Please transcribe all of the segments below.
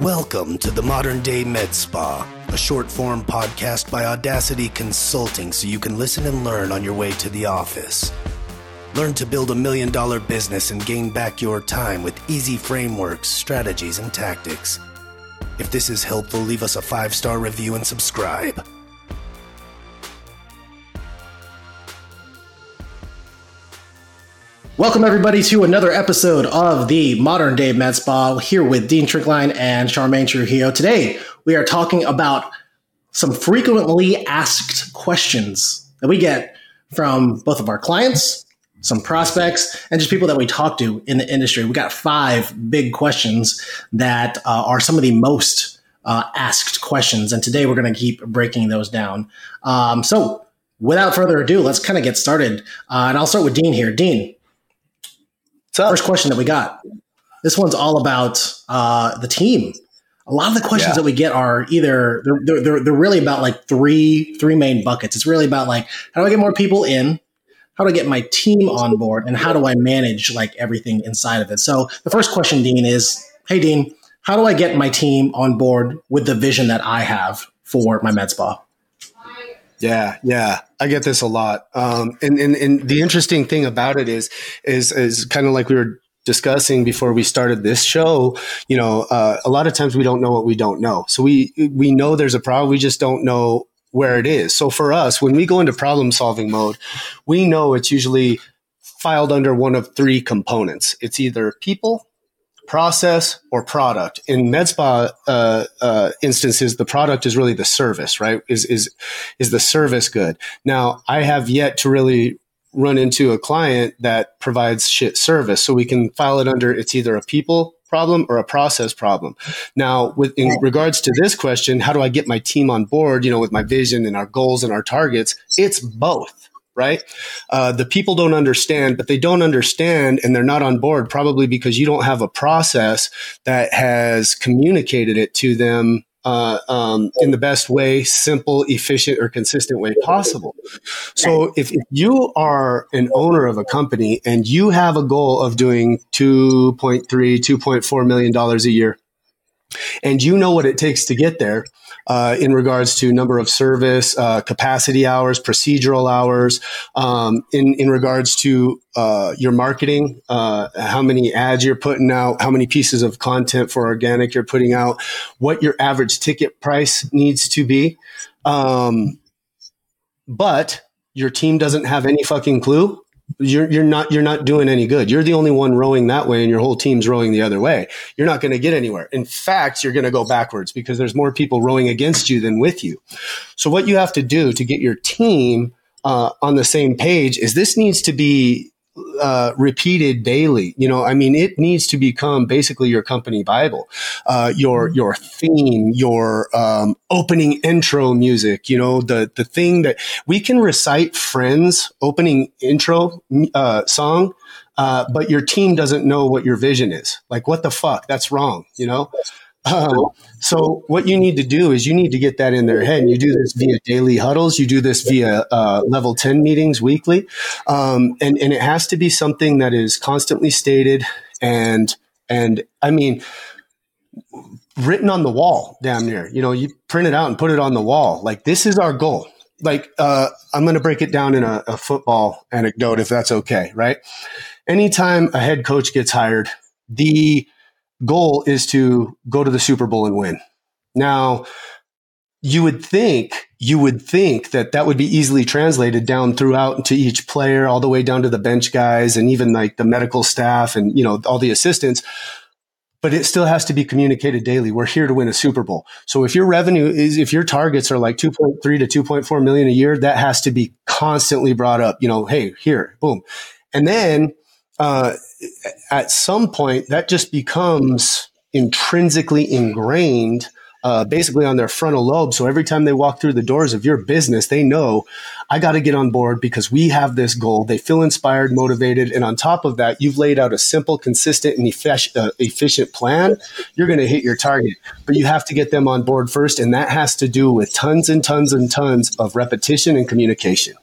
Welcome to the Modern Day Med Spa, a short form podcast by Audacity Consulting so you can listen and learn on your way to the office. Learn to build a million dollar business and gain back your time with easy frameworks, strategies, and tactics. If this is helpful, leave us a five star review and subscribe. Welcome, everybody, to another episode of the Modern Day Med Spa here with Dean Trinkline and Charmaine Trujillo. Today, we are talking about some frequently asked questions that we get from both of our clients, some prospects, and just people that we talk to in the industry. We got five big questions that uh, are some of the most uh, asked questions. And today, we're going to keep breaking those down. Um, so, without further ado, let's kind of get started. Uh, and I'll start with Dean here. Dean, First question that we got. This one's all about uh, the team. A lot of the questions yeah. that we get are either they're, they're, they're really about like three three main buckets. It's really about like how do I get more people in, how do I get my team on board, and how do I manage like everything inside of it. So the first question, Dean, is Hey Dean, how do I get my team on board with the vision that I have for my med spa? Yeah, yeah, I get this a lot. Um, and, and and the interesting thing about it is is is kind of like we were discussing before we started this show. You know, uh, a lot of times we don't know what we don't know. So we we know there's a problem, we just don't know where it is. So for us, when we go into problem solving mode, we know it's usually filed under one of three components. It's either people, process or product. In MedSpa uh, uh, instances, the product is really the service, right? Is is is the service good? Now, I have yet to really run into a client that provides shit service, so we can file it under it's either a people problem or a process problem. Now, with in regards to this question, how do I get my team on board? You know, with my vision and our goals and our targets, it's both right? Uh, the people don't understand, but they don't understand and they're not on board probably because you don't have a process that has communicated it to them uh, um, in the best way, simple, efficient, or consistent way possible. So if, if, you are an owner of a company and you have a goal of doing 2.3, 2.4 million dollars a year, and you know what it takes to get there, uh, in regards to number of service, uh, capacity hours, procedural hours, um, in, in regards to uh, your marketing, uh, how many ads you're putting out, how many pieces of content for organic you're putting out, what your average ticket price needs to be. Um, but your team doesn't have any fucking clue you're you're not you're not doing any good. You're the only one rowing that way, and your whole team's rowing the other way. You're not going to get anywhere. In fact, you're going to go backwards because there's more people rowing against you than with you. So what you have to do to get your team uh, on the same page is this needs to be uh, repeated daily. You know, I mean, it needs to become basically your company Bible, uh, your mm-hmm. your theme, your um, opening intro music. You know, the the thing that we can recite Friends opening intro uh, song. Uh, but your team doesn't know what your vision is. Like, what the fuck? That's wrong. You know. Um, so what you need to do is you need to get that in their head. And you do this via daily huddles. You do this via uh, level 10 meetings weekly. Um, and, and it has to be something that is constantly stated and, and I mean, written on the wall damn near, you know, you print it out and put it on the wall. Like this is our goal. Like, uh, I'm going to break it down in a, a football anecdote, if that's okay. Right. Anytime a head coach gets hired, the, goal is to go to the Super Bowl and win. Now, you would think you would think that that would be easily translated down throughout to each player all the way down to the bench guys and even like the medical staff and you know all the assistants but it still has to be communicated daily. We're here to win a super bowl. So if your revenue is if your targets are like 2.3 to 2.4 million a year that has to be constantly brought up. You know hey here boom. And then uh, at some point that just becomes intrinsically ingrained uh, basically on their frontal lobe. So every time they walk through the doors of your business, they know I got to get on board because we have this goal. They feel inspired, motivated. And on top of that, you've laid out a simple, consistent, and efficient, uh, efficient plan. You're going to hit your target, but you have to get them on board first. And that has to do with tons and tons and tons of repetition and communication.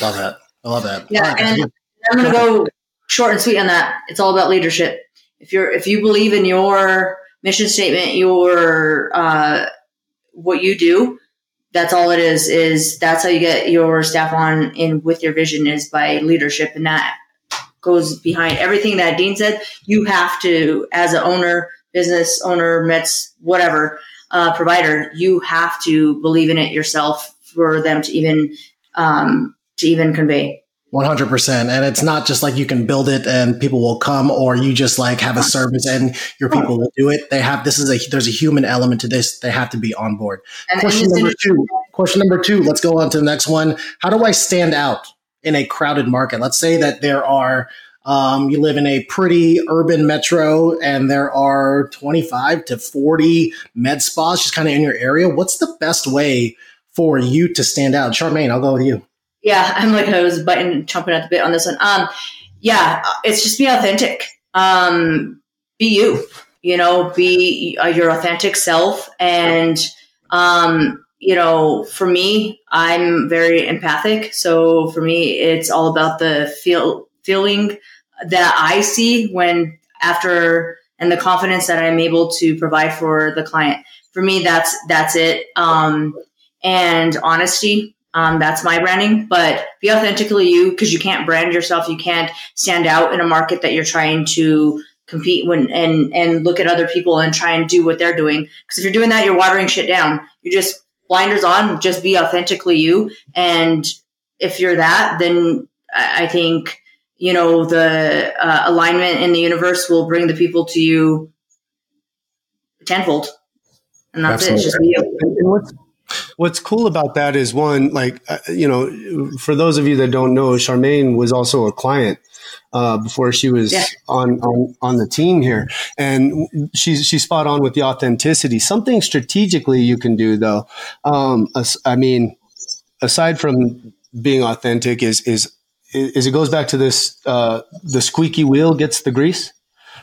Love that. I love that. Yeah. Right. And I'm going to go short and sweet on that. It's all about leadership. If you're if you believe in your mission statement, your uh, what you do. That's all it is. Is that's how you get your staff on in with your vision is by leadership, and that goes behind everything that Dean said. You have to, as an owner, business owner, Mets, whatever uh, provider, you have to believe in it yourself for them to even um, to even convey. 100% and it's not just like you can build it and people will come or you just like have a service and your people will do it. They have this is a there's a human element to this. They have to be on board. And, question and number two question number two let's go on to the next one. How do i stand out in a crowded market? Let's say that there are um, you live in a pretty urban metro and there are 25 to 40 med spas just kind of in your area. What's the best way for you to stand out? Charmaine i'll go with you yeah, I'm like I was button chomping at the bit on this one. Um, yeah, it's just be authentic. Um, be you. You know, be uh, your authentic self. And um, you know, for me, I'm very empathic. So for me, it's all about the feel feeling that I see when after and the confidence that I'm able to provide for the client. For me, that's that's it. Um, and honesty um, that's my branding, but be authentically you because you can't brand yourself. You can't stand out in a market that you're trying to compete when and and look at other people and try and do what they're doing. Because if you're doing that, you're watering shit down. You just blinders on. Just be authentically you. And if you're that, then I think you know the uh, alignment in the universe will bring the people to you tenfold. And that's Absolutely. it. Just be you. What's cool about that is one, like, uh, you know, for those of you that don't know, Charmaine was also a client uh, before she was yeah. on, on on the team here, and she's she's spot on with the authenticity. Something strategically you can do though. Um, I mean, aside from being authentic, is is is it goes back to this: uh, the squeaky wheel gets the grease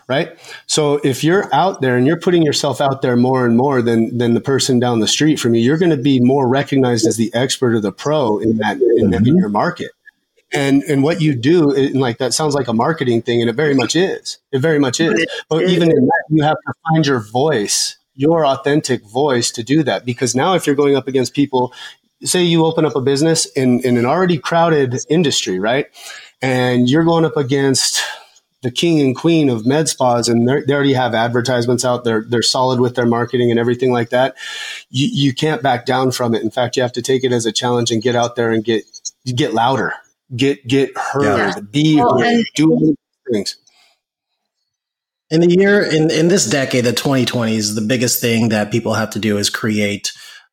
right? So if you're out there and you're putting yourself out there more and more than than the person down the street from you, you're going to be more recognized as the expert or the pro in that in, in your market. And and what you do, and like that sounds like a marketing thing, and it very much is. It very much is. But even in that, you have to find your voice, your authentic voice, to do that. Because now, if you're going up against people, say you open up a business in in an already crowded industry, right? And you're going up against the king and queen of med spas and they already have advertisements out there. They're solid with their marketing and everything like that. You, you can't back down from it. In fact, you have to take it as a challenge and get out there and get, get louder, get, get heard, yeah. be, well, and- do things. In the year, in, in this decade, the 2020s, the biggest thing that people have to do is create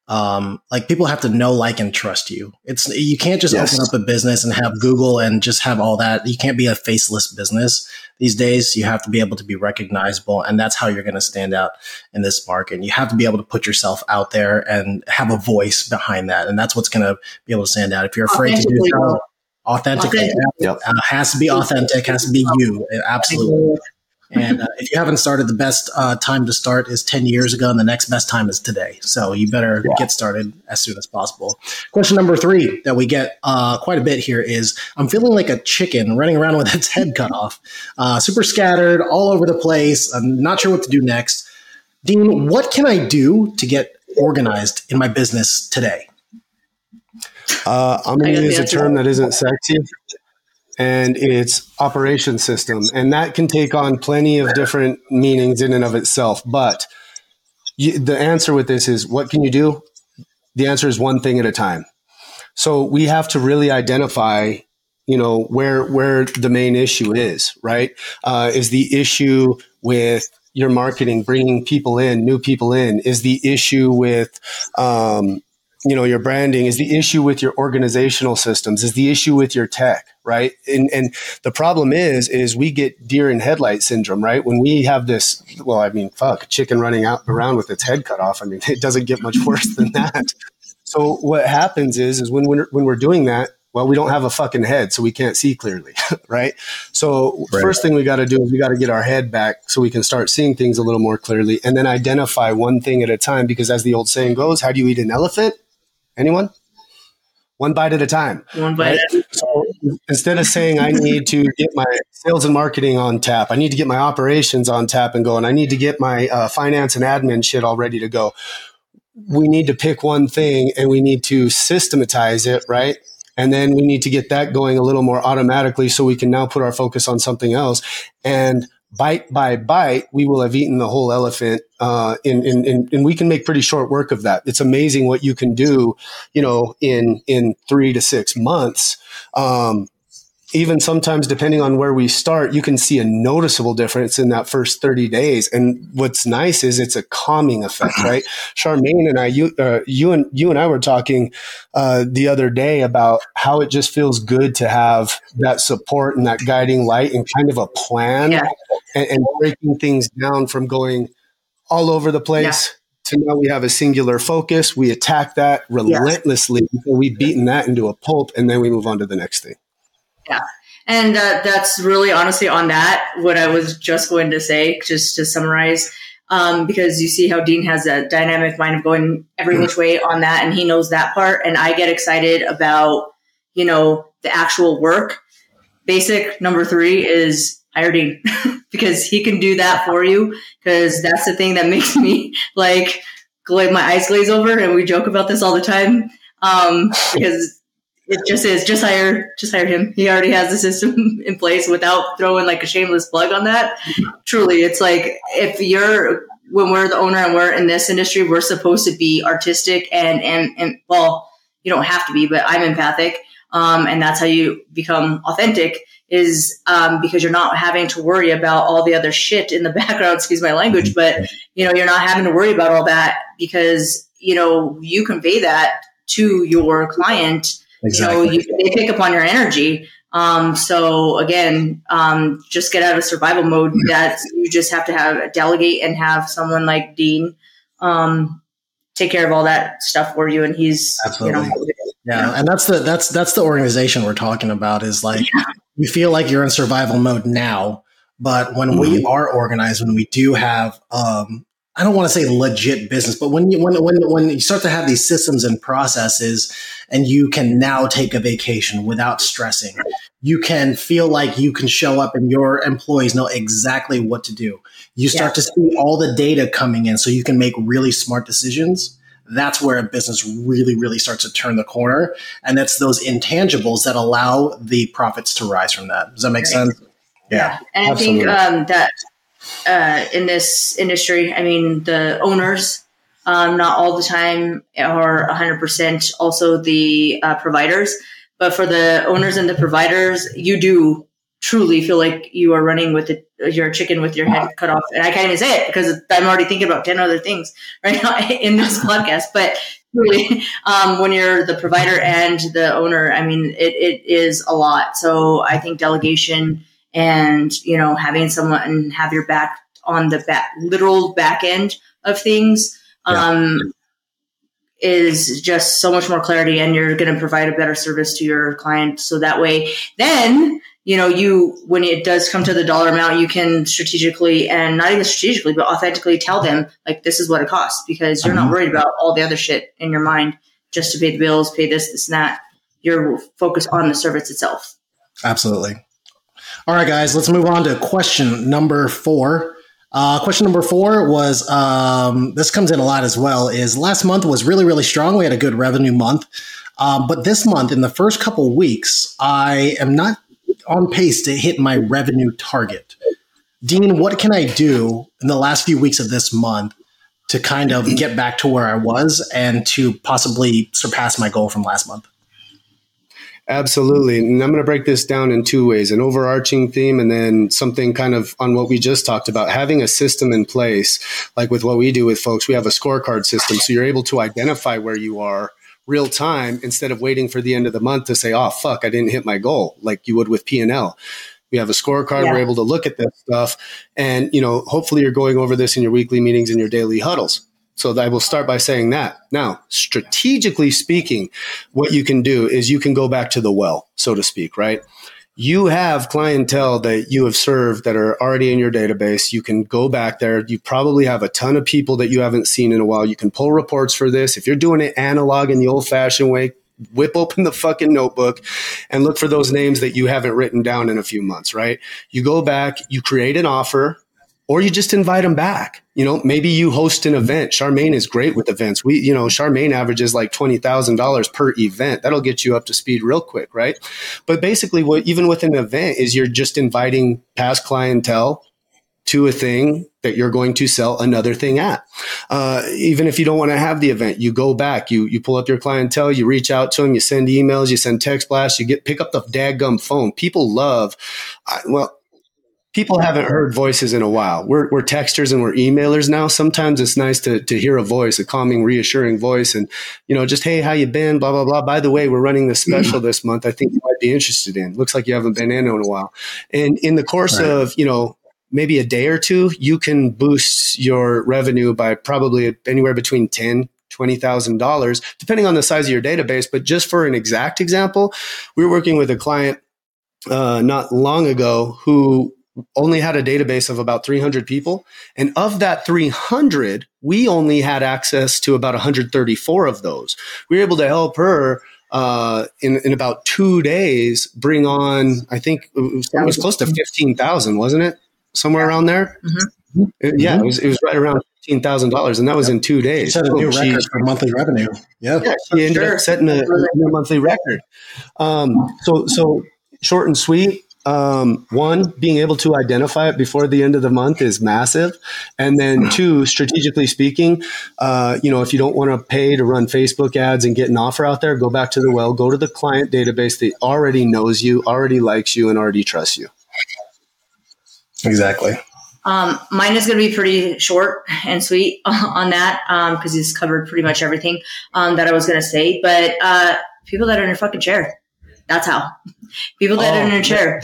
um, like people have to know, like, and trust you. It's you can't just yes. open up a business and have Google and just have all that. You can't be a faceless business these days. You have to be able to be recognizable, and that's how you're going to stand out in this market. You have to be able to put yourself out there and have a voice behind that, and that's what's going to be able to stand out. If you're afraid to do so, authentically, authentic. yep. uh, has to be authentic, has to be you. Absolutely. And uh, if you haven't started, the best uh, time to start is 10 years ago, and the next best time is today. So you better yeah. get started as soon as possible. Question number three that we get uh, quite a bit here is I'm feeling like a chicken running around with its head cut off, uh, super scattered all over the place. I'm not sure what to do next. Dean, what can I do to get organized in my business today? Uh, I'm going to use a term that isn't sexy and its operation system. And that can take on plenty of different meanings in and of itself. But you, the answer with this is what can you do? The answer is one thing at a time. So we have to really identify, you know, where where the main issue is. Right? Uh, is the issue with your marketing, bringing people in, new people in? Is the issue with um, you know your branding is the issue with your organizational systems is the issue with your tech right? And and the problem is is we get deer in headlight syndrome right? When we have this well i mean fuck chicken running out around with its head cut off. I mean it doesn't get much worse than that. So what happens is is when we're, when we're doing that well we don't have a fucking head so we can't see clearly right? So right. first thing we got to do is we got to get our head back so we can start seeing things a little more clearly and then identify one thing at a time because as the old saying goes how do you eat an elephant Anyone? one bite at a time. One bite. Right? So instead of saying I need to get my sales and marketing on tap, I need to get my operations on tap and going, I need to get my uh, finance and admin shit all ready to go. We need to pick one thing and we need to systematize it, right? And then we need to get that going a little more automatically so we can now put our focus on something else. And bite by bite, we will have eaten the whole elephant. Uh, in, in, in, and we can make pretty short work of that. It's amazing what you can do, you know, in, in three to six months. Um, even sometimes depending on where we start, you can see a noticeable difference in that first 30 days. And what's nice is it's a calming effect, right? Charmaine and I, you, uh, you and you and I were talking, uh, the other day about how it just feels good to have that support and that guiding light and kind of a plan Yeah. and, and breaking things down from going all over the place. To now we have a singular focus. We attack that relentlessly until we've beaten that into a pulp, and then we move on to the next thing. Yeah. And uh, that's really honestly on that, what I was just going to say, just to summarize, um, because you see how Dean has a dynamic mind of going every which way on that, and he knows that part. And I get excited about, you know, the actual work. Basic number three is hire Dean because he can do that for you. Because that's the thing that makes me like, my eyes glaze over, and we joke about this all the time. Um, because it just is just hire just hire him. He already has the system in place without throwing like a shameless plug on that. Truly, it's like if you're when we're the owner and we're in this industry, we're supposed to be artistic and and and well, you don't have to be, but I'm empathic. Um, and that's how you become authentic is um, because you're not having to worry about all the other shit in the background excuse my language but you know you're not having to worry about all that because you know you convey that to your client you know you, they pick up on your energy. Um, so again um, just get out of survival mode. That you just have to have a delegate and have someone like dean um, take care of all that stuff for you. And he's Absolutely. you know Yeah, and that's the that's that's the organization we're talking about. Is like you feel like you're in survival mode now, but when we are organized, when we do have, um, I don't want to say legit business, but when you when when when you start to have these systems and processes, and you can now take a vacation without stressing, you can feel like you can show up, and your employees know exactly what to do. You start to see all the data coming in, so you can make really smart decisions that's where a business really, really starts to turn the corner. And that's those intangibles that allow the profits to rise from that. Does that make Right. sense? Yeah, and absolutely. I think um, that uh, in this industry, I mean, the owners, um, not all the time, or 100% also the uh, providers. But for the owners and the providers, you do truly feel like you are running with the, your chicken with your head cut off. And I can't even say it because I'm already thinking about 10 other things right now in this podcast. But really, um, when you're the provider and the owner, I mean, it, it is a lot. So I think delegation and you know having someone have your back on the back literal back end of things um, is just so much more clarity and you're going to provide a better service to your client. So that way then you know you when it does come to the dollar amount you can strategically and not even strategically but authentically tell them like this is what it costs because you're not worried about all the other shit in your mind just to pay the bills pay this this and that. You're focused on the service itself. Absolutely. All right, guys, let's move on to question number four. Uh, question number four was um, this comes in a lot as well. Is last month was really really strong. We had a good revenue month, um, but this month in the first couple weeks, I am not on pace to hit my revenue target. Dean, what can I do in the last few weeks of this month to kind of get back to where I was and to possibly surpass my goal from last month? Absolutely. And I'm going to break this down in two ways an overarching theme and then something kind of on what we just talked about. Having a system in place, like with what we do with folks, we have a scorecard system. So you're able to identify where you are real time instead of waiting for the end of the month to say, oh, fuck, I didn't hit my goal, like you would with P&L. We have a scorecard. Yeah. We're able to look at that stuff. And, you know, hopefully you're going over this in your weekly meetings and your daily huddles. So I will start by saying that. Now, strategically speaking, what you can do is you can go back to the well, so to speak, right? You have clientele that you have served that are already in your database. You can go back there. You probably have a ton of people that you haven't seen in a while. You can pull reports for this. If you're doing it analog in the old fashioned way, whip open the fucking notebook and look for those names that you haven't written down in a few months, right? You go back, you create an offer, or you just invite them back. You know, maybe you host an event. Charmaine is great with events. We, you know, Charmaine averages like $20,000 per event. That'll get you up to speed real quick, right? But basically what even with an event is you're just inviting past clientele to a thing that you're going to sell another thing at. Uh, even if you don't want to have the event, you go back, you you pull up your clientele, you reach out to them, you send emails, you send text blasts, you get pick up the dadgum phone. People love, uh, well, people haven't heard voices in a while. We're, we're texters and we're emailers now. Sometimes it's nice to, to hear a voice, a calming, reassuring voice. And, you know, just, Hey, how you been? Blah, blah, blah. By the way, we're running this special this month. I think you might be interested in. Looks like you haven't been in in a while. And in the course right. of, you know, maybe a day or two, you can boost your revenue by probably anywhere between 10, $20,000, depending on the size of your database. But just for an exact example, we were working with a client uh, not long ago who only had a database of about 300 people. And of that 300, we only had access to about 134 of those. We were able to help her uh, in, in about two days bring on, I think it was, it was close to 15,000, wasn't it? Somewhere around there. Mm-hmm. It, yeah, it was, it was right around fifteen thousand dollars, and that was in two days. She set a new she, record for monthly revenue. Yep. Yeah, she ended sure. up setting a, a monthly record. Um, so, so short and sweet um, one, being able to identify it before the end of the month is massive. And then two, strategically speaking, uh, you know, if you don't want to pay to run Facebook ads and get an offer out there, go back to the well, go to the client database that already knows you, already likes you, and already trusts you. Exactly. Um, mine is going to be pretty short and sweet on that because um, he's covered pretty much everything um, that I was going to say. But uh, people that are in your fucking chair, that's how. People that oh, are in your chair,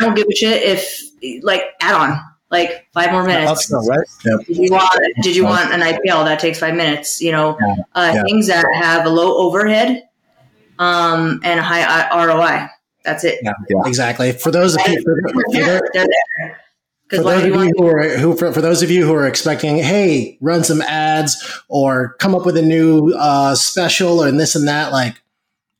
I don't give a shit if like add on like five more minutes. right? Yep. Did you want did you want an IPL that takes five minutes? You know, yeah. Uh, yeah. things that have a low overhead um, and a high ROI. That's it. Yeah, exactly. For those of you, for, for, they're there. For those, of you who are, who, for, for, those of you who are expecting, hey, run some ads or come up with a new uh, special and this and that, like,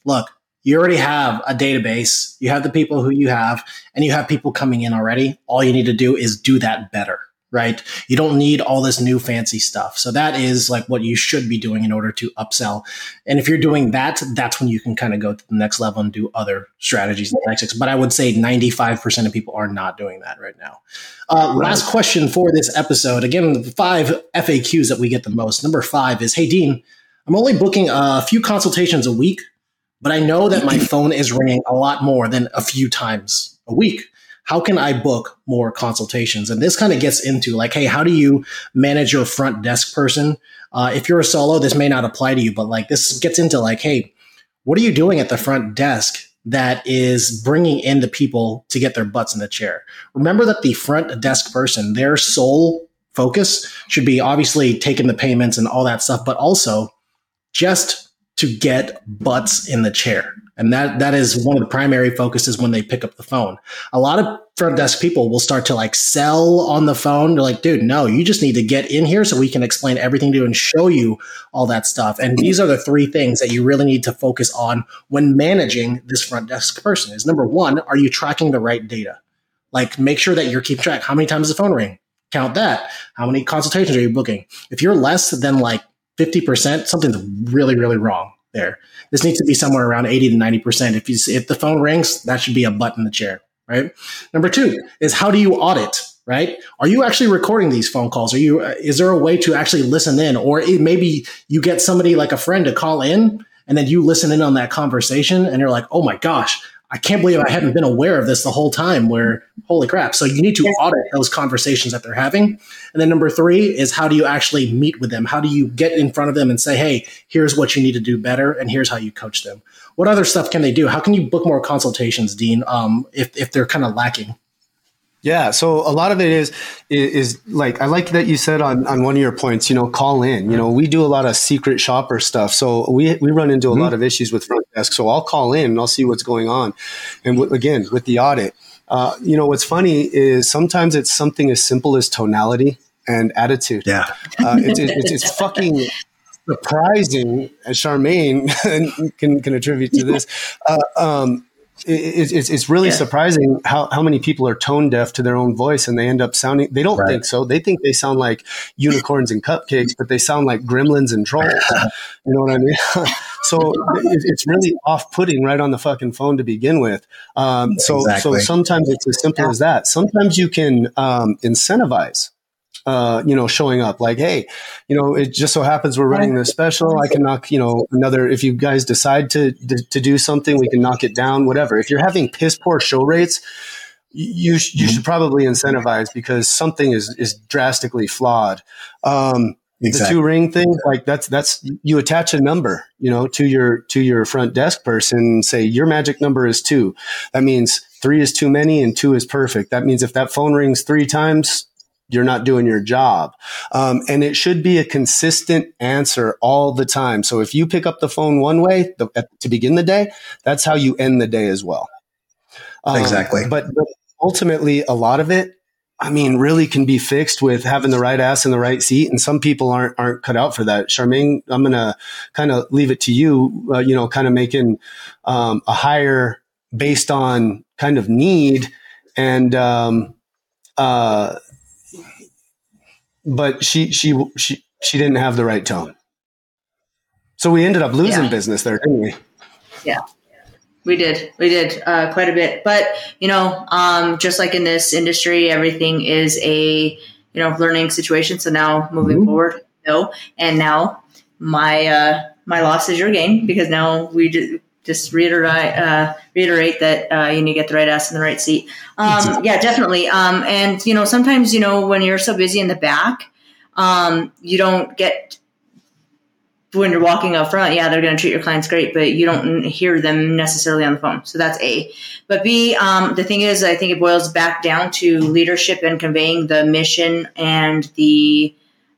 look, you already have a database, you have the people who you have, and you have people coming in already. All you need to do is do that better, right? You don't need all this new fancy stuff. So that is like what you should be doing in order to upsell. And if you're doing that, that's when you can kind of go to the next level and do other strategies and tactics. But I would say 95% of people are not doing that right now. Uh, last question for this episode. Again, the five FAQs that we get the most. Number five is Hey, Dean, I'm only booking a few consultations a week but I know that my phone is ringing a lot more than a few times a week. How can I book more consultations? And this kind of gets into like, hey, how do you manage your front desk person? Uh, if you're a solo, this may not apply to you, but like this gets into like, hey, what are you doing at the front desk that is bringing in the people to get their butts in the chair? Remember that the front desk person, their sole focus should be obviously taking the payments and all that stuff, but also just to get butts in the chair. And that that is one of the primary focuses when they pick up the phone. A lot of front desk people will start to like sell on the phone. They're like, dude, no, you just need to get in here so we can explain everything to you and show you all that stuff. And these are the three things that you really need to focus on when managing this front desk person. Is number one, are you tracking the right data? Like make sure that you're keeping track. How many times the phone ring? Count that. How many consultations are you booking? If you're less than like 50%, something's really, really wrong there. This needs to be somewhere around 80 to 90%. If you if the phone rings, that should be a butt in the chair, right? Number two is how do you audit, right? Are you actually recording these phone calls? Are you uh, is there a way to actually listen in or maybe you get somebody like a friend to call in and then you listen in on that conversation and you're like, "Oh my gosh, I can't believe I hadn't been aware of this the whole time. Where holy crap! So you need to audit those conversations that they're having. And then number three is how do you actually meet with them? How do you get in front of them and say, hey, here's what you need to do better, and here's how you coach them. What other stuff can they do? How can you book more consultations, Dean? Um, if if they're kind of lacking. Yeah, so a lot of it is, is, is like I like that you said on on one of your points. You know, call in. You know, we do a lot of secret shopper stuff, so we we run into a mm-hmm. lot of issues with front desk. So I'll call in and I'll see what's going on. And w- again, with the audit, uh, you know, what's funny is sometimes it's something as simple as tonality and attitude. Yeah, uh, it's, it's, it's fucking surprising, as Charmaine can can attribute to this. Uh, um, it, it's, it's really yeah. surprising how, how many people are tone deaf to their own voice and they end up sounding they don't right. think so they think they sound like unicorns and cupcakes but they sound like gremlins and trolls you know what i mean so it, it's really off-putting right on the fucking phone to begin with um, so exactly. so sometimes it's as simple yeah. as that sometimes you can um, incentivize uh, you know, showing up like, hey, you know, it just so happens we're running this special. I can knock, you know, another. If you guys decide to to, to do something, we can knock it down. Whatever. If you're having piss poor show rates, you you should probably incentivize because something is is drastically flawed. Um, exactly. The two ring thing, like that's that's you attach a number, you know, to your to your front desk person. Say your magic number is two. That means three is too many and two is perfect. That means if that phone rings three times, you're not doing your job. Um, and it should be a consistent answer all the time. So if you pick up the phone one way the, at, to begin the day, that's how you end the day as well. Um, exactly. But, but ultimately, a lot of it, I mean, really can be fixed with having the right ass in the right seat. And some people aren't aren't cut out for that. Charmaine, I'm gonna kind of leave it to you. Uh, you know, kind of making um, a hire based on kind of need and um, uh, but she she she she didn't have the right tone. So we ended up losing yeah. business there, didn't we? Yeah. We did. We did uh, quite a bit. But, you know, um, just like in this industry, everything is a, you know, learning situation. So now moving mm-hmm. forward, no. And now my, uh, my loss is your gain because now we just, just reiterate uh, reiterate that uh, you need to get the right ass in the right seat. Um, yeah, definitely. Um, and you know, sometimes you know when you're so busy in the back, um, you don't get when you're walking up front. Yeah, they're going to treat your clients great, but you don't hear them necessarily on the phone. So that's A. But B, um, the thing is, I think it boils back down to leadership and conveying the mission and the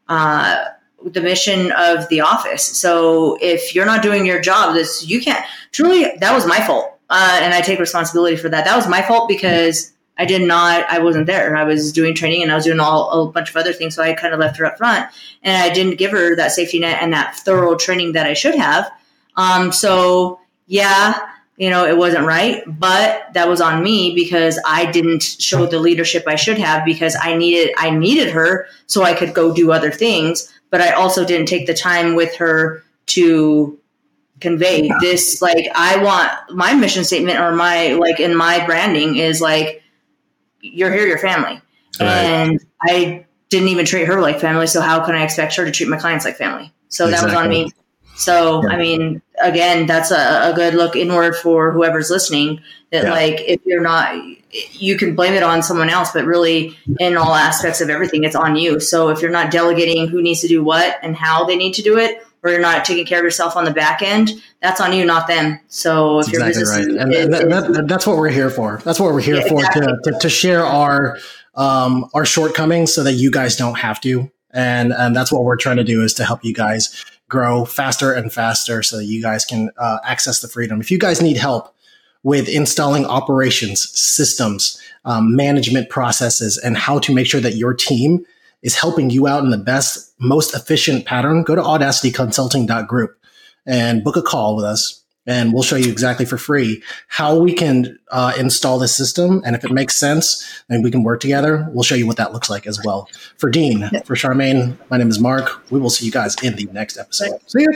uh, the mission of the office. So if you're not doing your job, this you can't. Truly, that was my fault, uh, and I take responsibility for that. That was my fault because I did not. I wasn't there. I was doing training and I was doing all a bunch of other things. So I kind of left her up front, and I didn't give her that safety net and that thorough training that I should have. Um, so yeah, you know, it wasn't right, but that was on me because I didn't show the leadership I should have because I needed I needed her so I could go do other things but I also didn't take the time with her to convey yeah. this like I want my mission statement or my like in my branding is like you're here your family right. and I didn't even treat her like family so how can I expect her to treat my clients like family so exactly. that was on me so yeah. I mean again that's a, a, good look inward for whoever's listening that yeah. like if you're not you can blame it on someone else, but really, in all aspects of everything, it's on you. So if you're not delegating who needs to do what and how they need to do it, or you're not taking care of yourself on the back end, that's on you, not them. So if that's your business, right. and is, that, that, that's what we're here for. That's what we're here yeah, for exactly. to, to, to, share our um, our shortcomings so that you guys don't have to. And and that's what we're trying to do is to help you guys grow faster and faster so that you guys can uh, access the freedom. If you guys need help with installing operations, systems, um, management processes, and how to make sure that your team is helping you out in the best, most efficient pattern, go to audacityconsulting.group and book a call with us. And we'll show you exactly for free how we can uh, install this system. And if it makes sense and we can work together, we'll show you what that looks like as well. For Dean, for Charmaine, my name is Mark. We will see you guys in the next episode. See you.